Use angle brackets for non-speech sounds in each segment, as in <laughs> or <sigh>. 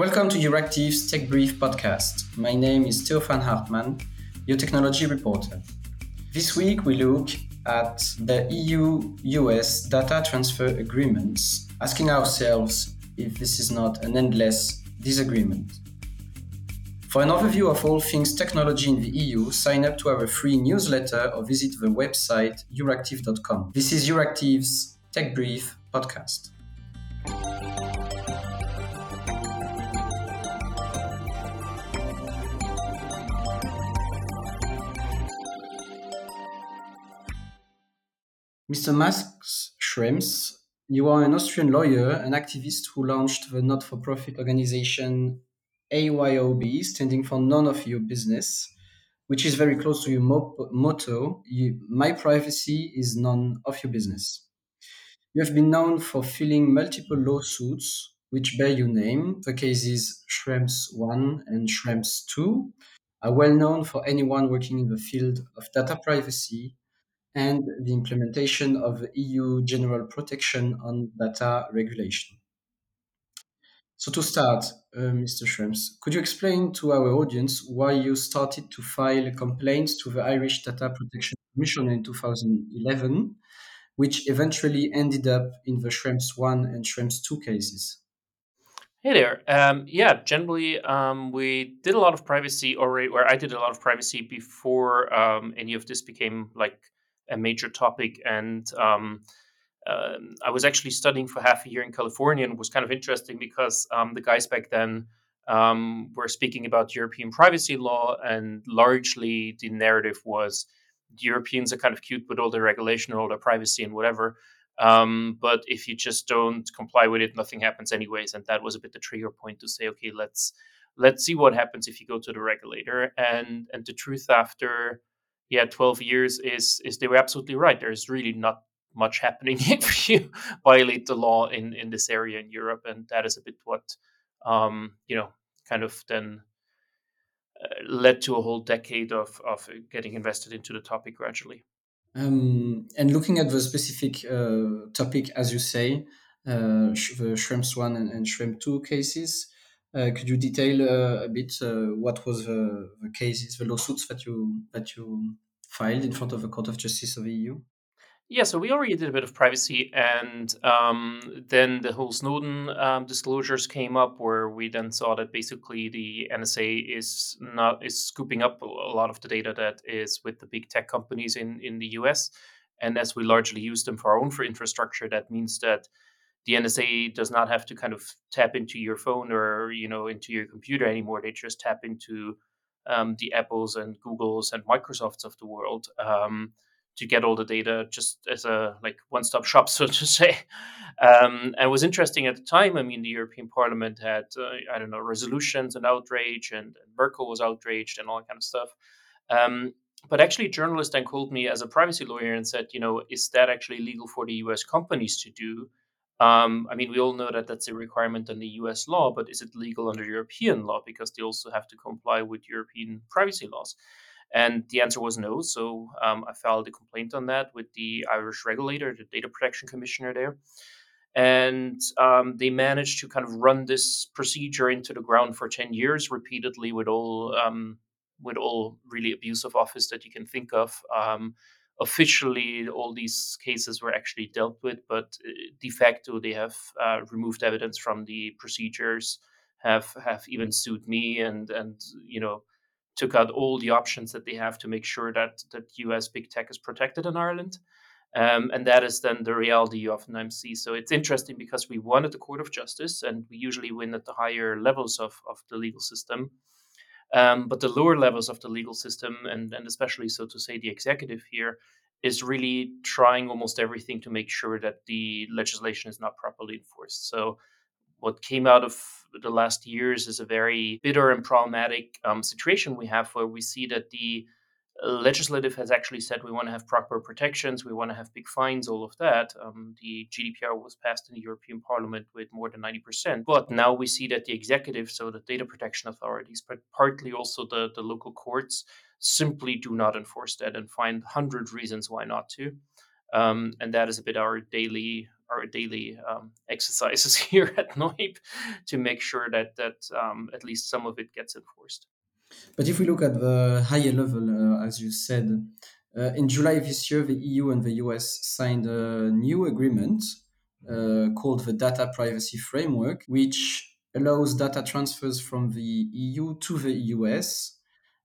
Welcome to Euractiv's Tech Brief podcast. My name is Théophane Hartmann, your technology reporter. This week we look at the EU US data transfer agreements, asking ourselves if this is not an endless disagreement. For an overview of all things technology in the EU, sign up to our free newsletter or visit the website euractiv.com. This is Euractiv's Tech Brief podcast. Mr. Max Schrems, you are an Austrian lawyer and activist who launched the not for profit organization noyb, standing for None of Your Business, which is very close to your mo- motto you, My privacy is none of your business. You have been known for filing multiple lawsuits which bear your name. The cases Schrems 1 and Schrems 2 are well known for anyone working in the field of data privacy and the implementation of EU General Protection on Data Regulation. So to start, uh, Mr. Schrems, could you explain to our audience why you started to file complaints to the Irish Data Protection Commission in 2011, which eventually ended up in the Schrems 1 and Schrems 2 cases? Hey there. Um, yeah, generally, um, we did a lot of privacy already, or I did a lot of privacy before um, any of this became like a major topic. And um, um, I was actually studying for half a year in California, and was kind of interesting because um, the guys back then um, were speaking about European privacy law, and largely the narrative was the Europeans are kind of cute with all their regulation and all their privacy and whatever. Um, but if you just don't comply with it, nothing happens anyways. And that was a bit the trigger point to say, okay, let's let's see what happens if you go to the regulator. And and the truth after yeah, 12 years is is they were absolutely right. There's really not much happening if you violate the law in in this area in Europe, and that is a bit what um, you know kind of then uh, led to a whole decade of of getting invested into the topic gradually. Um, and looking at the specific uh, topic, as you say, uh, the Schrems one and, and Schrems two cases, uh, could you detail uh, a bit uh, what was the, the, cases, the lawsuits that you that you filed in front of the Court of Justice of the EU? Yeah, so we already did a bit of privacy, and um, then the whole Snowden um, disclosures came up, where we then saw that basically the NSA is not is scooping up a lot of the data that is with the big tech companies in in the US, and as we largely use them for our own for infrastructure, that means that the NSA does not have to kind of tap into your phone or you know into your computer anymore. They just tap into um, the Apples and Googles and Microsofts of the world um, to get all the data just as a like one-stop shop, <laughs> so to say. Um, and it was interesting at the time. I mean, the European Parliament had uh, I don't know resolutions and outrage, and, and, Merkel was outraged and all that kind of stuff. Um, but actually, a journalist then called me as a privacy lawyer and said, you know, is that actually legal for the U.S. companies to do? Um, I mean, we all know that that's a requirement under US law, but is it legal under European law? Because they also have to comply with European privacy laws. And the answer was no. So um, I filed a complaint on that with the Irish regulator, the data protection commissioner there. And um, they managed to kind of run this procedure into the ground for 10 years repeatedly with all um, with all really abusive office that you can think of. Officially all these cases were actually dealt with, but uh, de facto they have uh, removed evidence from the procedures, have have even sued me, and and you know took out all the options that they have to make sure that that U.S. big tech is protected in Ireland. Um, and that is then the reality you oftentimes see. So it's interesting because we won at the Court of Justice, and we usually win at the higher levels of, of the legal system. Um, but the lower levels of the legal system, and, and especially so to say the executive here, is really trying almost everything to make sure that the legislation is not properly enforced. So, what came out of the last years is a very bitter and problematic um, situation we have where we see that the legislative has actually said we want to have proper protections, we want to have big fines, all of that. Um, the GDPR was passed in the European Parliament with more than 90%. But now we see that the executive, so the data protection authorities, but partly also the, the local courts, simply do not enforce that and find 100 reasons why not to. Um, and that is a bit our daily our daily um, <laughs> exercises <laughs> here at noyb to make sure that that um, at least some of it gets enforced. But if we look at the higher level, uh, as you said, uh, in July this year, the EU and the US signed a new agreement uh, called the Data Privacy Framework, which allows data transfers from the EU to the US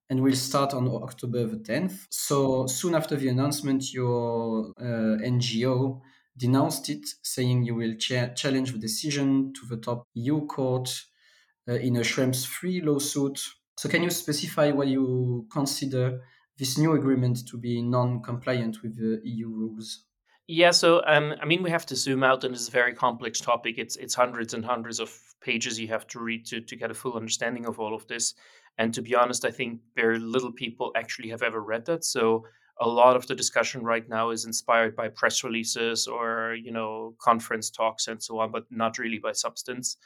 and will start on October the 10th. So soon after the announcement, your uh, NGO denounced it, saying you will cha- challenge the decision to the top EU court uh, in a Schrems 3 lawsuit. So can you specify why you consider this new agreement to be non-compliant with the EU rules? Yeah, so um, I mean, we have to zoom out, and it's a very complex topic. It's it's hundreds and hundreds of pages you have to read to to get a full understanding of all of this. And to be honest, I think very little people actually have ever read that. So a lot of the discussion right now is inspired by press releases or you know conference talks and so on, but not really by substance.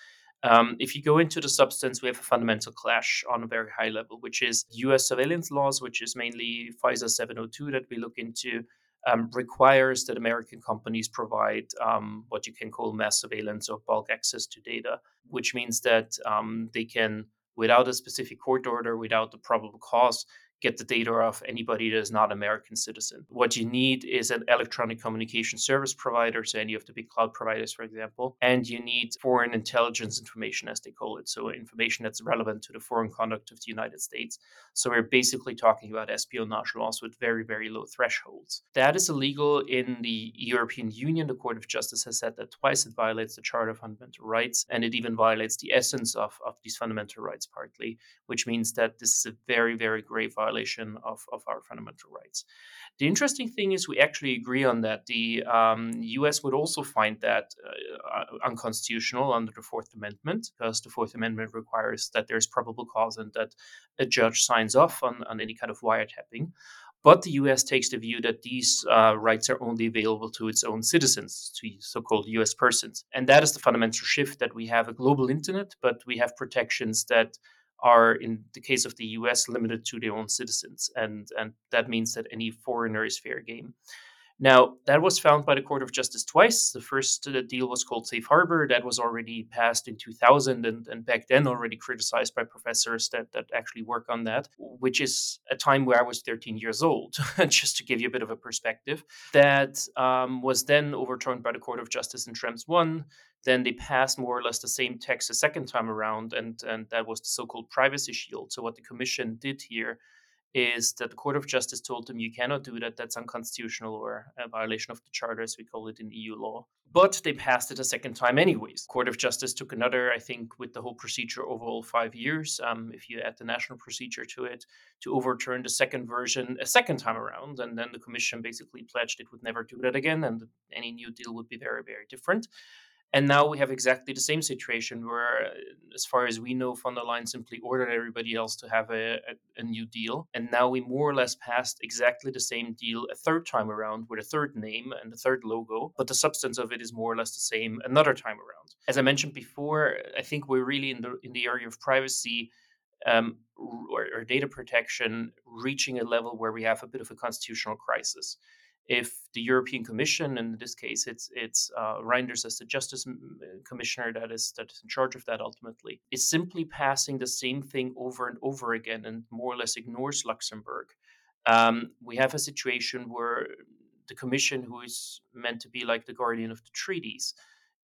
Um, if you go into the substance, we have a fundamental clash on a very high level, which is US surveillance laws, which is mainly FISA 702 that we look into, um, requires that American companies provide um, what you can call mass surveillance or bulk access to data, which means that um, they can, without a specific court order, without the probable cause, get the data off anybody that is not American citizen. What you need is an electronic communication service provider, so any of the big cloud providers, for example, and you need foreign intelligence information, as they call it, so information that's relevant to the foreign conduct of the United States. So we're basically talking about espionage laws with very, very low thresholds. That is illegal in the European Union. The Court of Justice has said that twice. It violates the Charter of Fundamental Rights, and it even violates the essence of, of these fundamental rights partly, which means that this is a very, very grave violation violation of, of our fundamental rights. The interesting thing is we actually agree on that. The um, US would also find that uh, unconstitutional under the Fourth Amendment because the Fourth Amendment requires that there's probable cause and that a judge signs off on, on any kind of wiretapping. But the US takes the view that these uh, rights are only available to its own citizens, to so called US persons. And that is the fundamental shift that we have a global internet, but we have protections that are, in the case of the US, limited to their own citizens. And, and that means that any foreigner is fair game. Now, that was found by the Court of Justice twice. The first uh, deal was called Safe Harbor. That was already passed in 2000 and, and back then already criticized by professors that, that actually work on that, which is a time where I was 13 years old, <laughs> just to give you a bit of a perspective. That um, was then overturned by the Court of Justice in Schrems 1. Then they passed more or less the same text a second time around, and, and that was the so called privacy shield. So, what the Commission did here is that the Court of Justice told them you cannot do that, that's unconstitutional or a violation of the Charter, as we call it in EU law. But they passed it a second time, anyways. Court of Justice took another, I think, with the whole procedure overall five years, um, if you add the national procedure to it, to overturn the second version a second time around. And then the Commission basically pledged it would never do that again, and any new deal would be very, very different. And now we have exactly the same situation where, uh, as far as we know, von der Leyen simply ordered everybody else to have a, a, a, new deal. And now we more or less passed exactly the same deal a third time around with a third name and a third logo, but the substance of it is more or less the same another time around. As I mentioned before, I think we're really in the in the area of privacy um, or, or data protection reaching a level where we have a bit of a constitutional crisis if the European Commission, in this case it's it's uh, Reynders as the Justice Commissioner that is that is in charge of that ultimately, is simply passing the same thing over and over again and more or less ignores Luxembourg. Um, we have a situation where the Commission, who is meant to be like the guardian of the treaties,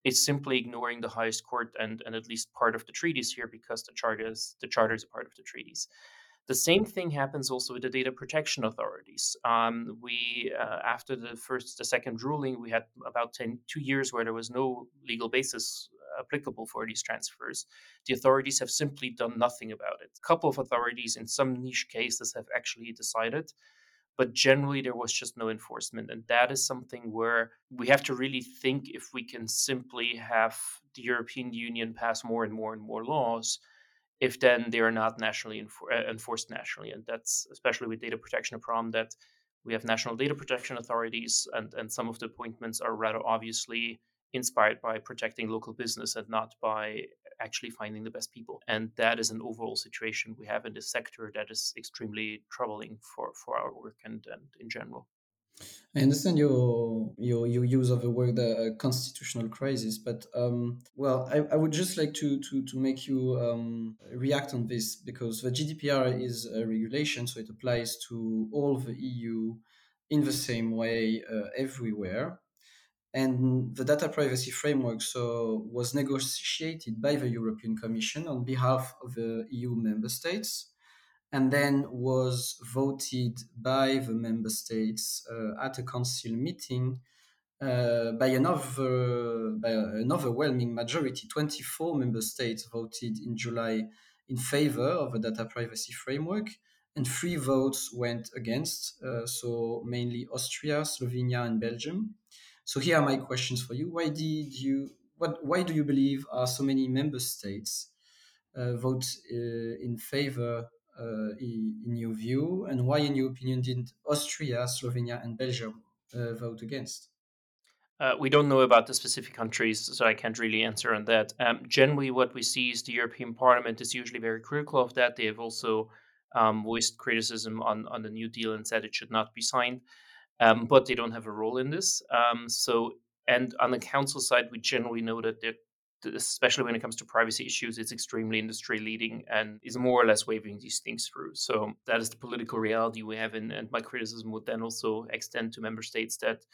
is simply ignoring the highest court and, and at least part of the treaties here because the charter is the charter is a part of the treaties. The same thing happens also with the data protection authorities. Um, we, uh, after the first, the second ruling, we had about 10, two years where there was no legal basis applicable for these transfers. The authorities have simply done nothing about it. A couple of authorities in some niche cases have actually decided, but generally there was just no enforcement. And that is something where we have to really think if we can simply have the European Union pass more and more and more laws if then they are not nationally enfor- uh, enforced nationally. And that's especially with data protection a problem that we have national data protection authorities, and, and some of the appointments are rather obviously inspired by protecting local business and not by actually finding the best people. And that is an overall situation we have in this sector that is extremely troubling for, for our work and, and in general. I understand your your your use of the word uh, constitutional crisis, but um, well, I, I would just like to to to make you um, react on this because the GDPR is a regulation, so it applies to all the EU in the same way uh, everywhere. And the data privacy framework so was negotiated by the European Commission on behalf of the EU member states and then was voted by the member states uh, at a council meeting uh, by another by an overwhelming majority. 24 member states voted in July in favor of the data privacy framework, and three votes went against. Uh, so mainly Austria, Slovenia, and Belgium. So here are my questions for you. Why did you? What? Why do you believe are so many member states uh, vote uh, in favor in your view, and why, in your opinion, didn't Austria, Slovenia, and Belgium uh, vote against? Uh, we don't know about the specific countries, so I can't really answer on that. Um, generally, what we see is the European Parliament is usually very critical of that. They have also um, voiced criticism on, on the New Deal and said it should not be signed, um, but they don't have a role in this. Um, so, and on the council side, we generally know that they're especially when it comes to privacy issues, it's extremely industry leading and is more or less waving these things through. So that is the political reality we have. And my criticism would then also extend to member states that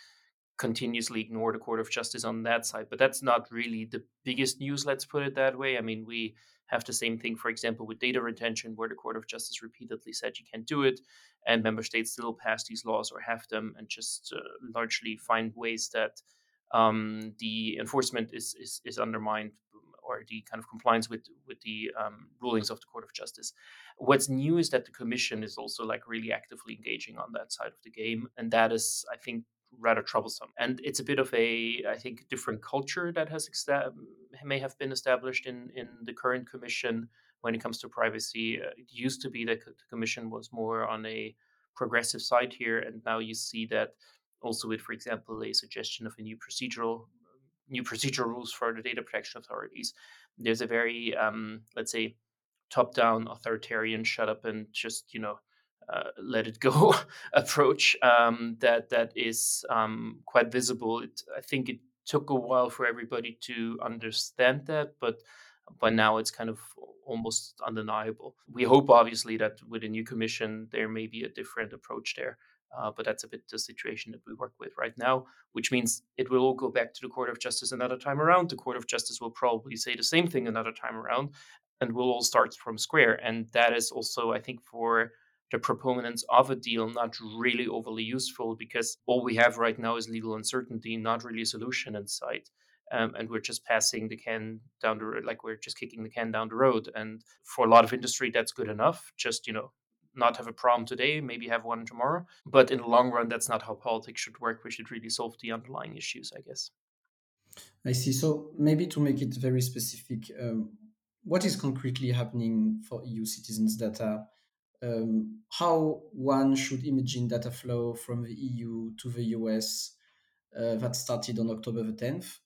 continuously ignore the Court of Justice on that side. But that's not really the biggest news, let's put it that way. I mean, we have the same thing, for example, with data retention, where the Court of Justice repeatedly said you can't do it, and member states still pass these laws or have them and just uh, largely find ways that um, the enforcement is, is, is undermined or the kind of compliance with with the um, rulings of the Court of Justice. What's new is that the Commission is also like really actively engaging on that side of the game, and that is, I think, rather troublesome. And it's a bit of a, I think, different culture that has exa- may have been established in in the current Commission when it comes to privacy. Uh, it used to be that the Commission was more on a progressive side here, and now you see that also with, for example, a suggestion of a new procedural new procedural rules for the data protection authorities. There's a very, um, let's say, top-down authoritarian, shut up and just you know uh, let it <laughs> go approach um, that that is um, quite visible. It, I think it took a while for everybody to understand that, but by now it's kind of almost undeniable. We hope, obviously, that with a new commission there may be a different approach there. Uh, but that's a bit the situation that we work with right now, which means it will all go back to the Court of Justice another time around. The Court of Justice will probably say the same thing another time around, and we'll all start from square. And that is also, I think, for the proponents of a deal not really overly useful because all we have right now is legal uncertainty, not really a solution in sight. Um, and we're just passing the can down the road, like we're just kicking the can down the road. And for a lot of industry, that's good enough. Just you know, not have a problem today, maybe have one tomorrow. But in the long run, that's not how politics should work. We should really solve the underlying issues, I guess. I see. So maybe to make it very specific, um, what is concretely happening for EU citizens' data um, how one should imagine data flow from the EU to the US uh, that started on October the 10th?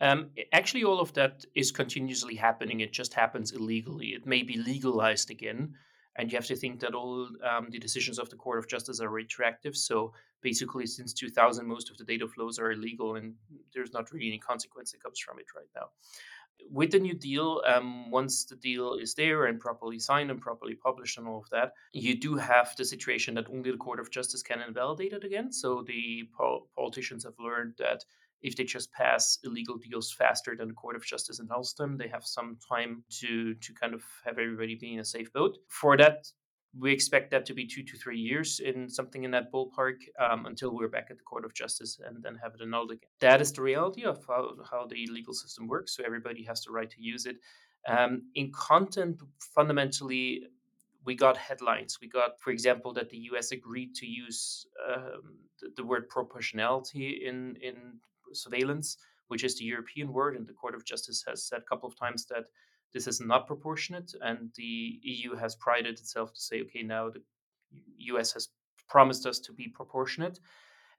Um, actually, all of that is continuously happening. It just happens illegally. It may be legalized again. And you have to think that all um, the decisions of the Court of Justice are retroactive. So basically, since 2000, most of the data flows are illegal, and there's not really any consequence that comes from it right now with the new deal, um, once the deal is there and properly signed and properly published and all of that, you do have the situation that only the Court of Justice can invalidate it again. So the pol- politicians have learned that if they just pass illegal deals faster than the Court of Justice announces them, they have some time to to kind of have everybody be in a safe boat. For that we expect that to be two to three years in something in that ballpark um, until we're back at the Court of Justice and then have it annulled again. That is the reality of how, how the legal system works. So everybody has the right to use it. Um, in content, fundamentally, we got headlines. We got, for example, that the US agreed to use um, the, the, word proportionality in, in surveillance, which is the European word. And the Court of Justice has said a couple of times that this is not proportionate, and the EU has prided itself to say, okay, now the US has promised us to be proportionate.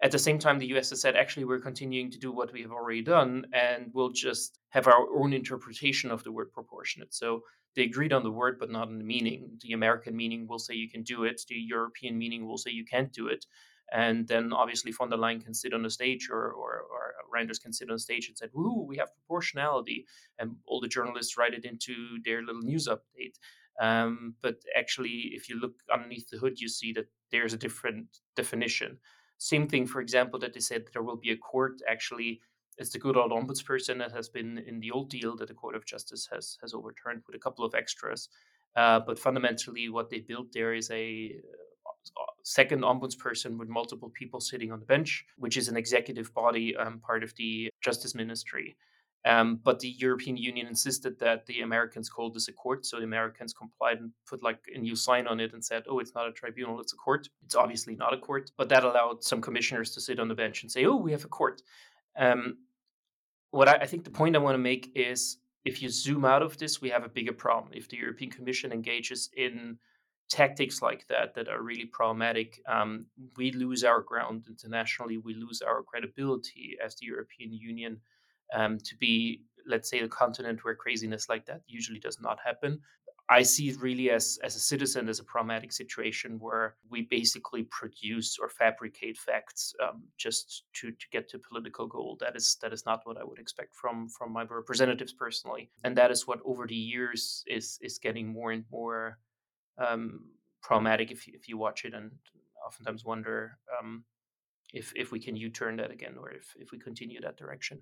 At the same time, the US has said, actually, we're continuing to do what we have already done, and we'll just have our own interpretation of the word proportionate. So they agreed on the word, but not on the meaning. The American meaning will say you can do it, the European meaning will say you can't do it. And then obviously von der Leyen can sit on the stage or, or, or Reynders can sit on the stage and say, "Woo, we have proportionality," and all the journalists write it into their little news update. Um, but actually, if you look underneath the hood, you see that there's a different definition. Same thing, for example, that they said there will be a court. Actually, it's the good old ombudsperson that has been in the old deal that the Court of Justice has has overturned with a couple of extras. Uh, but fundamentally, what they built there is a second ombudsperson with multiple people sitting on the bench, which is an executive body, um, part of the Justice Ministry. Um, but the European Union insisted that the Americans call this a court. So the Americans complied and put like a new sign on it and said, oh, it's not a tribunal, it's a court. It's obviously not a court. But that allowed some commissioners to sit on the bench and say, oh, we have a court. Um, what I, I think the point I want to make is if you zoom out of this, we have a bigger problem. If the European Commission engages in tactics like that that are really problematic, um, we lose our ground internationally. We lose our credibility as the European Union um, to be, let's say, a continent where craziness like that usually does not happen. I see it really as as a citizen as a problematic situation where we basically produce or fabricate facts um, just to to get to political goal. That is that is not what I would expect from from my representatives personally, and that is what over the years is is getting more and more um, problematic if you, if you watch it and oftentimes wonder um, if if we can U-turn that again or if if we continue that direction.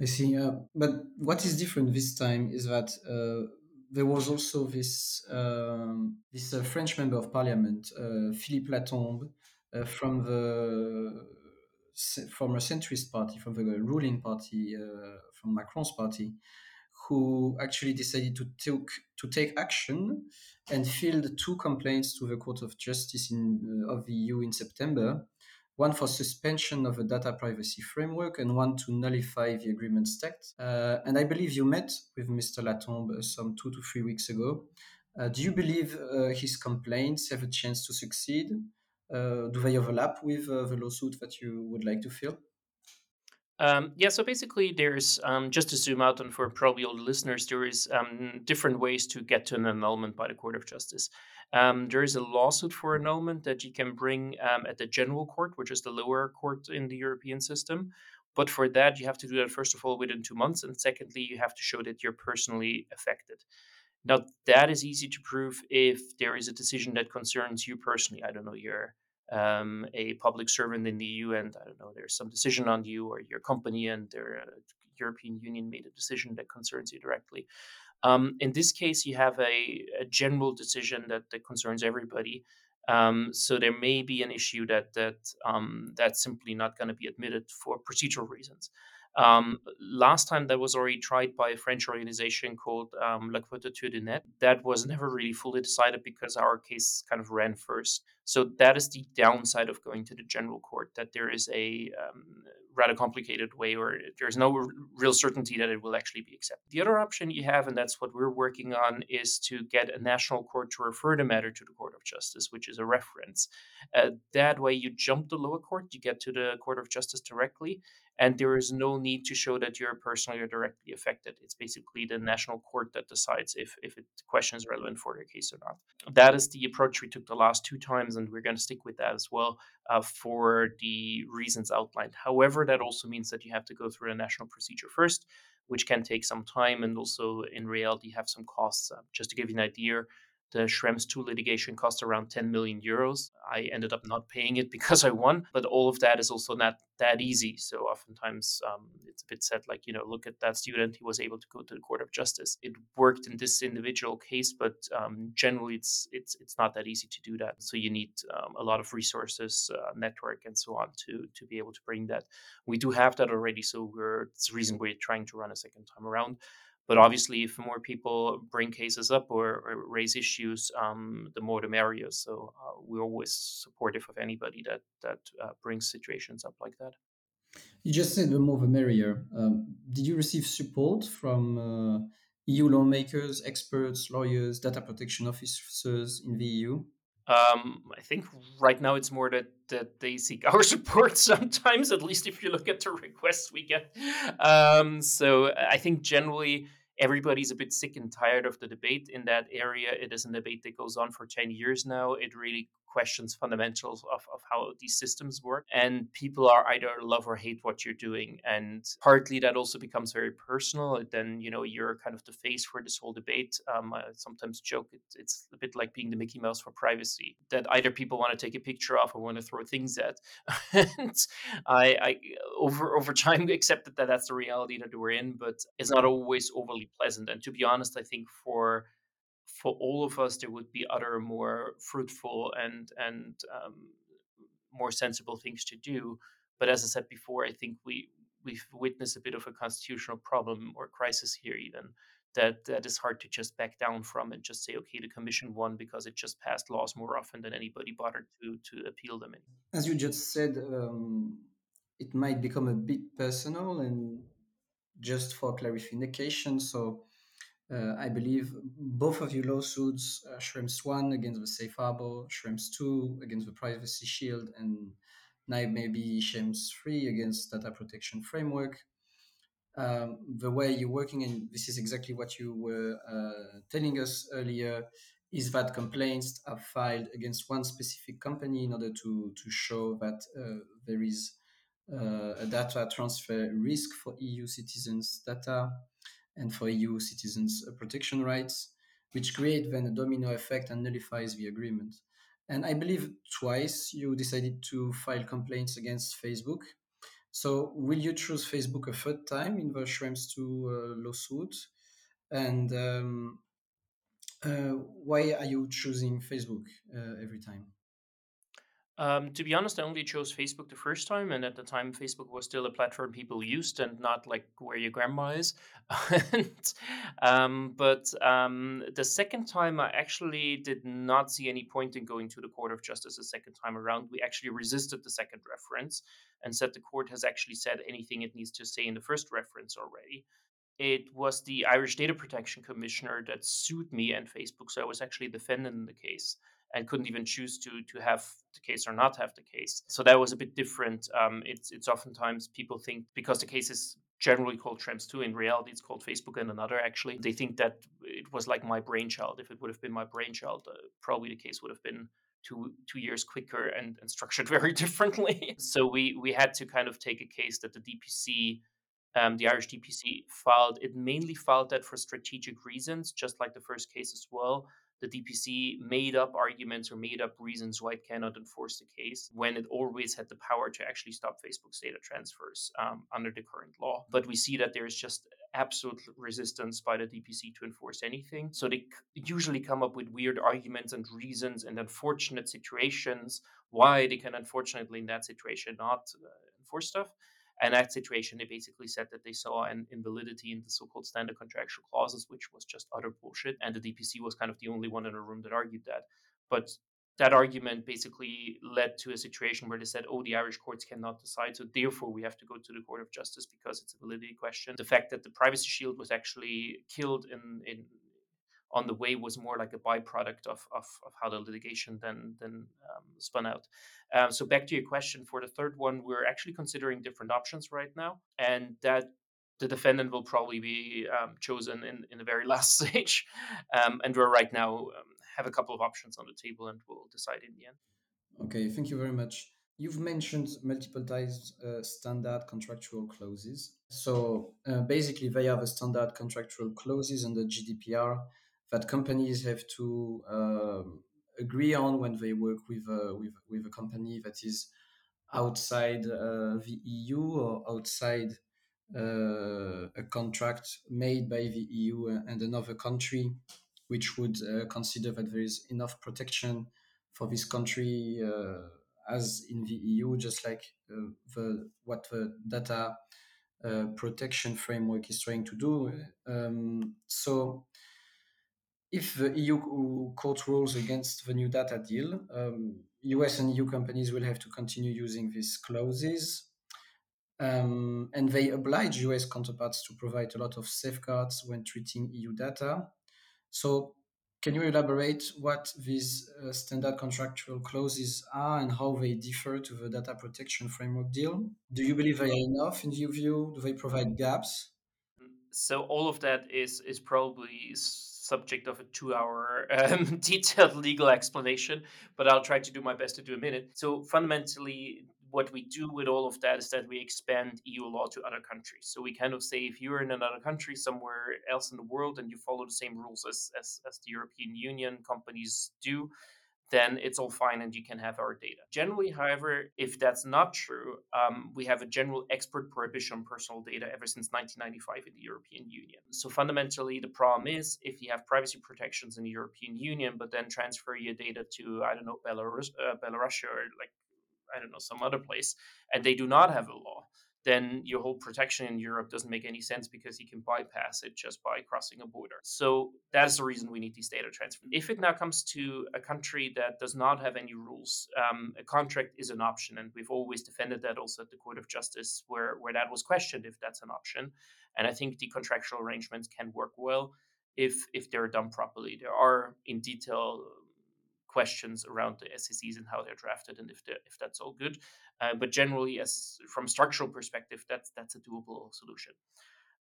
I see. Uh, but what is different this time is that uh, there was also this um, this uh, French member of parliament, uh, Philippe Latombe, uh, from the former centrist party, from the ruling party, uh, from Macron's party, who actually decided to take to take action and filed two complaints to the Court of Justice in, uh, of the EU in September. One for suspension of the data privacy framework and one to nullify the agreement's text. Uh, and I believe you met with Mr. Latombe some two to three weeks ago. Uh, do you believe uh, his complaints have a chance to succeed? Uh, do they overlap with uh, the lawsuit that you would like to file? Um, yeah, so basically, there's um, just to zoom out and for probably all the listeners, there is um, different ways to get to an annulment by the Court of Justice. Um, there is a lawsuit for annulment that you can bring um, at the General Court, which is the lower court in the European system. But for that, you have to do that first of all within two months, and secondly, you have to show that you're personally affected. Now, that is easy to prove if there is a decision that concerns you personally. I don't know, your um, a public servant in the EU, and I don't know, there's some decision on you or your company, and the uh, European Union made a decision that concerns you directly. Um, in this case, you have a, a general decision that, that concerns everybody. Um, so there may be an issue that that um, that's simply not going to be admitted for procedural reasons. Um, last time that was already tried by a French organization called um, La Quadrature du Net. That was never really fully decided because our case kind of ran first. So that is the downside of going to the general court, that there is a um, rather complicated way or there's no real certainty that it will actually be accepted. The other option you have, and that's what we're working on, is to get a national court to refer the matter to the Court of Justice, which is a reference. Uh, that way, you jump the lower court, you get to the Court of Justice directly, and there is no need to show that you're personally or directly affected. It's basically the national court that decides if, if the question is relevant for their case or not. That is the approach we took the last two times, and we're going to stick with that as well uh, for the reasons outlined. However, that also means that you have to go through a national procedure first, which can take some time and also in reality have some costs. Uh, just to give you an idea, the Schrems 2 litigation cost around 10 million euros. I ended up not paying it <laughs> because I won, but all of that is also not that easy. So oftentimes um, it's a bit said, like, you know, look at that student, he was able to go to the Court of Justice. It worked in this individual case, but um, generally it's, it's, it's not that easy to do that. So you need um, a lot of resources, uh, network, and so on to, to be able to bring that. We do have that already. So we're, it's the reason we're trying to run a second time around. But obviously, if more people bring cases up or, or raise issues, um, the more the merrier. So uh, we're always supportive of anybody that that uh, brings situations up like that. You just said the more the merrier. Um, did you receive support from uh, EU lawmakers, experts, lawyers, data protection officers in the EU? Um, I think right now it's more that that they seek our <laughs> support sometimes, at least if you look at the requests we get. Um, so I think generally everybody's a bit sick and tired of the debate in that area. It is a debate that goes on for 10 years now. It really questions fundamentals of, of how these systems work. And people are either love or hate what you're doing. And partly that also becomes very personal. Then, you know, you're kind of the face for this whole debate. Um, I sometimes joke it, it's a bit like being the Mickey Mouse for privacy, that either people want to take a picture of or want to throw things at. <laughs> and I, I over over time <laughs> accepted that that's the reality that we're in, but it's not always overly pleasant. And to be honest, I think for for all of us, there would be other more fruitful and and um, more sensible things to do. But as I said before, I think we we've witnessed a bit of a constitutional problem or crisis here, even that that is hard to just back down from and just say, okay, the commission won because it just passed laws more often than anybody bothered to to appeal them. In. As you just said, um, it might become a bit personal, and just for clarification, so uh, I believe both of your lawsuits, uh, Schrems 1 against the Safe Harbor, Schrems 2 against the Privacy Shield, and now maybe Schrems 3 against Data Protection Framework. Um, the way you're working, and this is exactly what you were uh, telling us earlier, is that complaints are filed against one specific company in order to, to show that uh, there is uh, a data transfer risk for EU citizens' data and for EU citizens' uh, protection rights, which create then a domino effect and nullifies the agreement. And I believe twice you decided to file complaints against Facebook. So will you choose Facebook a third time in the Schrems 2 uh, lawsuit? And um, uh, why are you choosing Facebook uh, every time? Um, to be honest, I only chose Facebook the first time, and at the time, Facebook was still a platform people used, and not like where your grandma is. <laughs> and, um, but um, the second time, I actually did not see any point in going to the Court of Justice a second time around. We actually resisted the second reference and said the court has actually said anything it needs to say in the first reference already it was the Irish Data Protection Commissioner that sued me and Facebook. So I was actually defendant in the case and couldn't even choose to to have the case or not have the case. So that was a bit different. Um, it's it's oftentimes people think because the case is generally called Schrems 2 in reality it's called facebook and another actually. They think that it was like my brainchild. If it would have been my brainchild uh, probably the case would have been two two years quicker and, and structured <laughs> very differently. So we we had to kind of take a case that the dpc um, the Irish DPC filed. It mainly filed that for strategic reasons, just like the first case as well the DPC made up arguments or made up reasons why it cannot enforce the case when it always had the power to actually stop Facebook's data transfers um, under the current law. But we see that there's just absolute resistance by the DPC to enforce anything. So they usually come up with weird arguments and reasons and unfortunate situations why they can, unfortunately, in that situation, not uh, enforce stuff. And that situation, they basically said that they saw an invalidity in the so-called standard contractual clauses, which was just utter bullshit. And the DPC was kind of the only one in the room that argued that. But that argument basically led to a situation where they said, oh, the Irish courts cannot decide, so therefore we have to go to the Court of Justice because it's a validity question. The fact that the Privacy Shield was actually killed in, in on the way was more like a byproduct of, of, of how the litigation then then um, spun out. Um, so back to your question for the third one, we're actually considering different options right now, and that the defendant will probably be um, chosen in, in the very <laughs> last stage. Um, and we're right now um, have a couple of options on the table, and we'll decide in the end. Okay, thank you very much. You've mentioned multiple times uh, standard contractual clauses. So uh, basically, they are the standard contractual clauses under GDPR that companies have to um, agree on when they work with a, with, with a company that is outside uh, the EU or outside uh, a contract made by the EU and another country, which would uh, consider that there is enough protection for this country uh, as in the EU, just like uh, the what the data uh, protection framework is trying to do. Um, so if the EU court rules against the new data deal, um, US and EU companies will have to continue using these clauses. Um, and they oblige US counterparts to provide a lot of safeguards when treating EU data. So, can you elaborate what these uh, standard contractual clauses are and how they differ to the data protection framework deal? Do you believe they are enough in your view? Do they provide gaps? So all of that is is probably subject of a two-hour um, <laughs> detailed legal explanation, but I'll try to do my best to do a minute. So fundamentally, what we do with all of that is that we expand EU law to other countries. So we kind of say if you're in another country somewhere else in the world and you follow the same rules as, as, as the European Union companies do, then it's all fine and you can have our data. Generally, however, if that's not true, um, we have a general export prohibition on personal data ever since 1995 in the European Union. So fundamentally, the problem is if you have privacy protections in the European Union, but then transfer your data to, I don't know, Belarus, uh, Belarus or like, I don't know, some other place, and they do not have a law, then your whole protection in Europe doesn't make any sense because you can bypass it just by crossing a border. So that is the reason we need these data transfers. If it now comes to a country that does not have any rules, um, a contract is an option, and we've always defended that also at the Court of Justice, where where that was questioned if that's an option. And I think the contractual arrangements can work well if if they're done properly. There are in detail questions around the SCCs and how they're drafted and if if that's all good. Uh, but generally, as from structural perspective, that's that's a doable solution.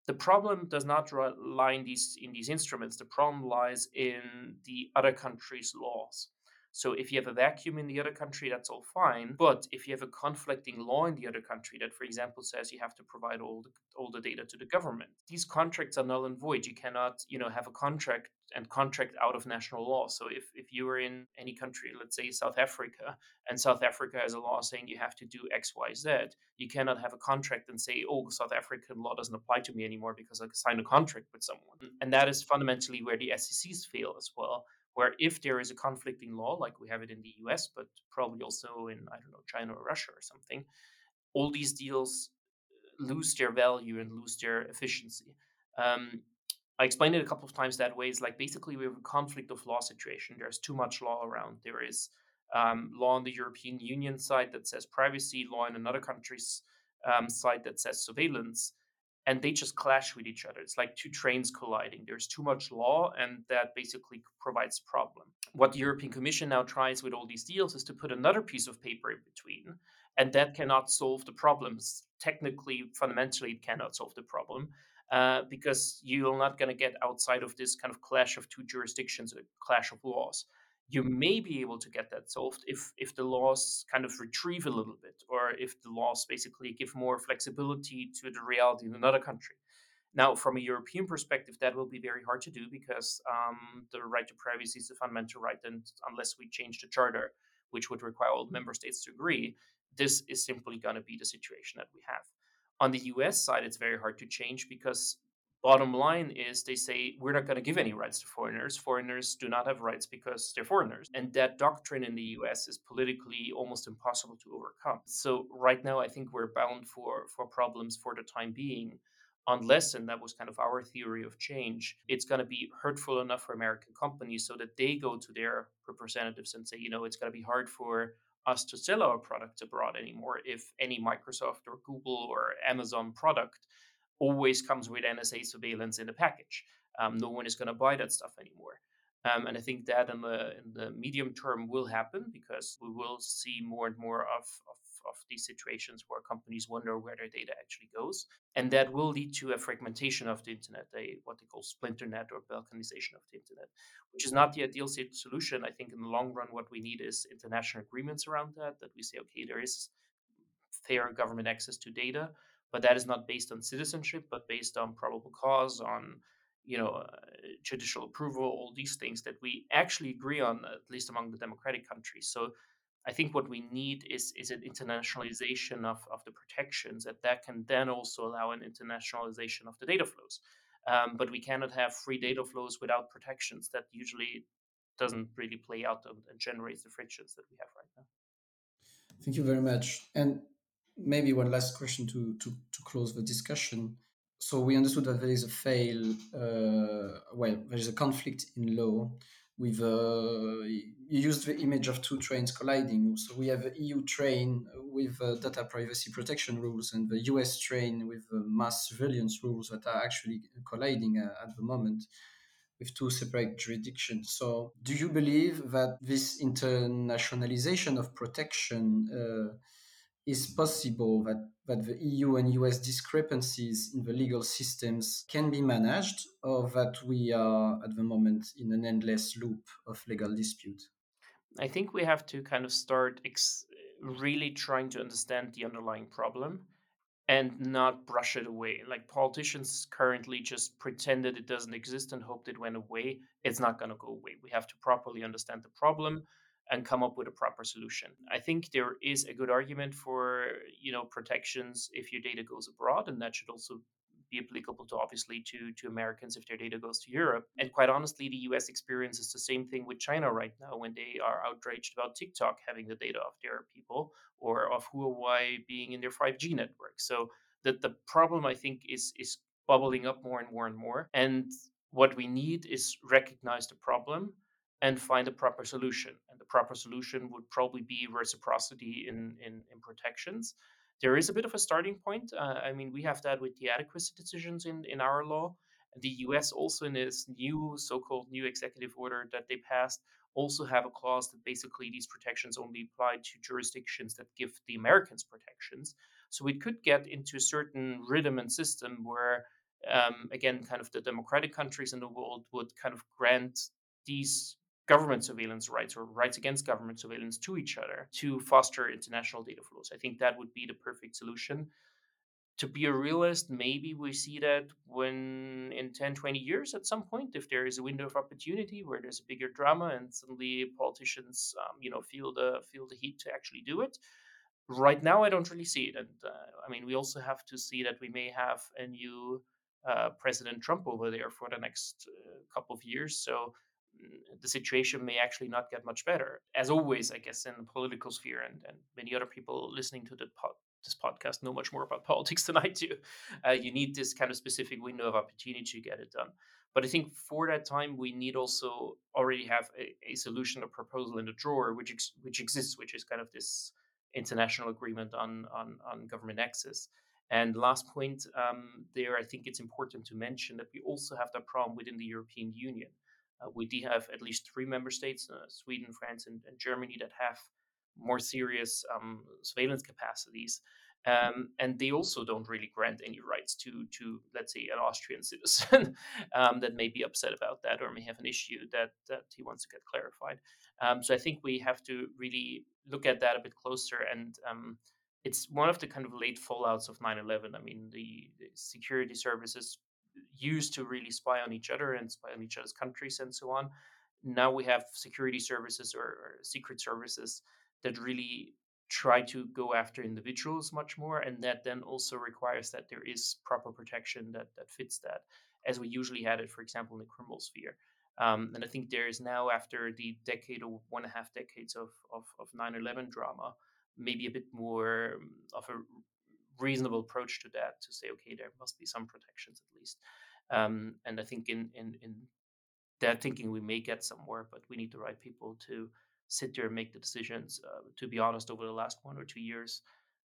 The problem does not lie in these in these instruments. The problem lies in the other countries' laws. So if you have a vacuum in the other country, that's all fine. But if you have a conflicting law in the other country that, for example, says you have to provide all the all the data to the government, these contracts are null and void. You cannot, you know, have a contract and contract out of national law. So if if you are in any country, let's say South Africa, and South Africa has a law saying you have to do X, Y, Z, you cannot have a contract and say, oh, South African law doesn't apply to me anymore because I signed a contract with someone. And that is fundamentally where the SCCs fail as well where if there is a conflicting law, like we have it in the US, but probably also in, I don't know, China or Russia or something, all these deals uh, lose their value and lose their efficiency. Um, I explained it a couple of times that way. It's like basically we have a conflict of law situation. There's too much law around. There is um, law on the European Union side that says privacy, law in another country's um, side that says surveillance and they just clash with each other. It's like two trains colliding. There's too much law, and that basically provides problem. What the European Commission now tries with all these deals is to put another piece of paper in between, and that cannot solve the problems. Technically, fundamentally, it cannot solve the problem. Uh, because you're not going to get outside of this kind of clash of two jurisdictions, a clash of laws you may be able to get that solved if if the laws kind of retrieve a little bit or if the laws basically give more flexibility to the reality in another country. Now from a european perspective that will be very hard to do because um, the right to privacy is a fundamental right and unless we change the charter which would require all member states to agree this is simply going to be the situation that we have. On the us side it's very hard to change because Bottom line is they say we're not going to give any rights to foreigners. Foreigners do not have rights because they're foreigners. And that doctrine in the US is politically almost impossible to overcome. So right now I think we're bound for for problems for the time being unless and that was kind of our theory of change it's going to be hurtful enough for american companies so that they go to their representatives and say you know it's going to be hard for us to sell our products abroad anymore if any microsoft or google or amazon product always comes with NSA surveillance in the package. Um, no one is going to buy that stuff anymore. Um, and I think that in the in the medium term will happen because we will see more and more of, of, of these situations where companies wonder where their data actually goes, and that will lead to a fragmentation of the internet, a what they call splinter net or balkanization of the internet, which is not the ideal solution. I think in the long run, what we need is international agreements around that. That we say, okay, there is fair government access to data, but that is not based on citizenship, but based on probable cause, on you know uh, judicial approval, all these things that we actually agree on, at least among the democratic countries. So I think what we need is is an internationalization of, of the protections that that can then also allow an internationalization of the data flows. Um, but we cannot have free data flows without protections. That usually doesn't really play out and, and generates the frictions that we have right now. Thank you very much. And maybe one last question to, to, to close the discussion. So we understood that there is a fail, uh, well, there is a conflict in law with, uh, you used the image of two trains colliding. So we have EU train with uh, data privacy protection rules and the US train with uh, mass surveillance rules that are actually colliding uh, at the moment with two separate jurisdictions. So do you believe that this internationalization of protection uh, is possible that, that the EU and US discrepancies in the legal systems can be managed, or that we are at the moment in an endless loop of legal dispute? I think we have to kind of start ex- really trying to understand the underlying problem and not brush it away. Like politicians currently just pretended it doesn't exist and hoped it went away. It's not going to go away. We have to properly understand the problem and come up with a proper solution. I think there is a good argument for, you know, protections if your data goes abroad and that should also be applicable to obviously to to Americans if their data goes to Europe. And quite honestly, the US experiences the same thing with China right now when they are outraged about TikTok having the data of their people or of Huawei being in their 5G network. So that the problem I think is is bubbling up more and more and more. And what we need is recognize the problem and find a proper solution. And the proper solution would probably be reciprocity in, in, in protections there is a bit of a starting point. Uh, I mean, we have that with the adequacy decisions in, in our law. The US also in this new so-called new executive order that they passed also have a clause that basically these protections only apply to jurisdictions that give the Americans protections. So we could get into a certain rhythm and system where, um, again, kind of the democratic countries in the world would kind of grant these government surveillance rights or rights against government surveillance to each other to foster international data flows. I think that would be the perfect solution. To be a realist, maybe we see that when in 10, 20 years at some point, if there is a window of opportunity where there's a bigger drama and suddenly politicians, um, you know, feel the feel the heat to actually do it. Right now, I don't really see it, and uh, I mean, we also have to see that we may have a new uh, President Trump over there for the next uh, couple of years. So the situation may actually not get much better. As always, I guess, in the political sphere, and, and many other people listening to the po- this podcast know much more about <laughs> politics than I do. Uh, you need this kind of specific window of opportunity to get it done. But I think for that time, we need also already have a, a solution, a proposal in the drawer, which ex- which exists, which is kind of this international agreement on on, on government access. And last point um, there, I think it's important to mention that we also have that problem within the European Union. Uh, we do have at least three member states, uh, Sweden, France, and, and, Germany, that have more serious um, surveillance capacities. Um, and they also don't really grant any rights to, to let's say, an Austrian <laughs> citizen um, that may be upset about that or may have an issue that, that he wants to get clarified. Um, so I think we have to really look at that a bit closer. And um, it's one of the kind of late fallouts of 9 11. I mean, the, the security services used to really spy on each other and spy on each other's countries and so on. Now we have security services or, or secret services that really try to go after individuals much more, and that then also requires that there is proper protection that that fits that, as we usually had it, for example, in the criminal sphere. Um, and I think there is now, after the decade or one and a half decades of, of, of 9-11 drama, maybe a bit more um, of a reasonable approach to that to say, okay, there must be some protections at least. Um, and I think in, in, in that thinking, we may get somewhere, but we need the right people to sit there and make the decisions. Uh, to be honest, over the last one or two years,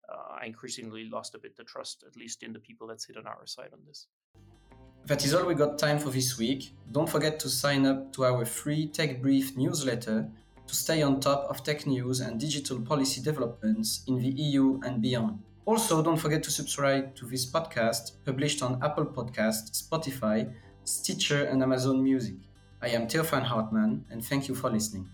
uh, I increasingly lost a bit the trust, at least in the people that sit on our side on this. That is all we got time for this week. Don't forget to sign up to our free Tech Brief newsletter to stay on top of tech news and digital policy developments in the EU and beyond. Also, don't forget to subscribe to this podcast published on Apple Podcast, Spotify, Stitcher, and Amazon Music. I am Théophane Hartmann, and thank you for listening.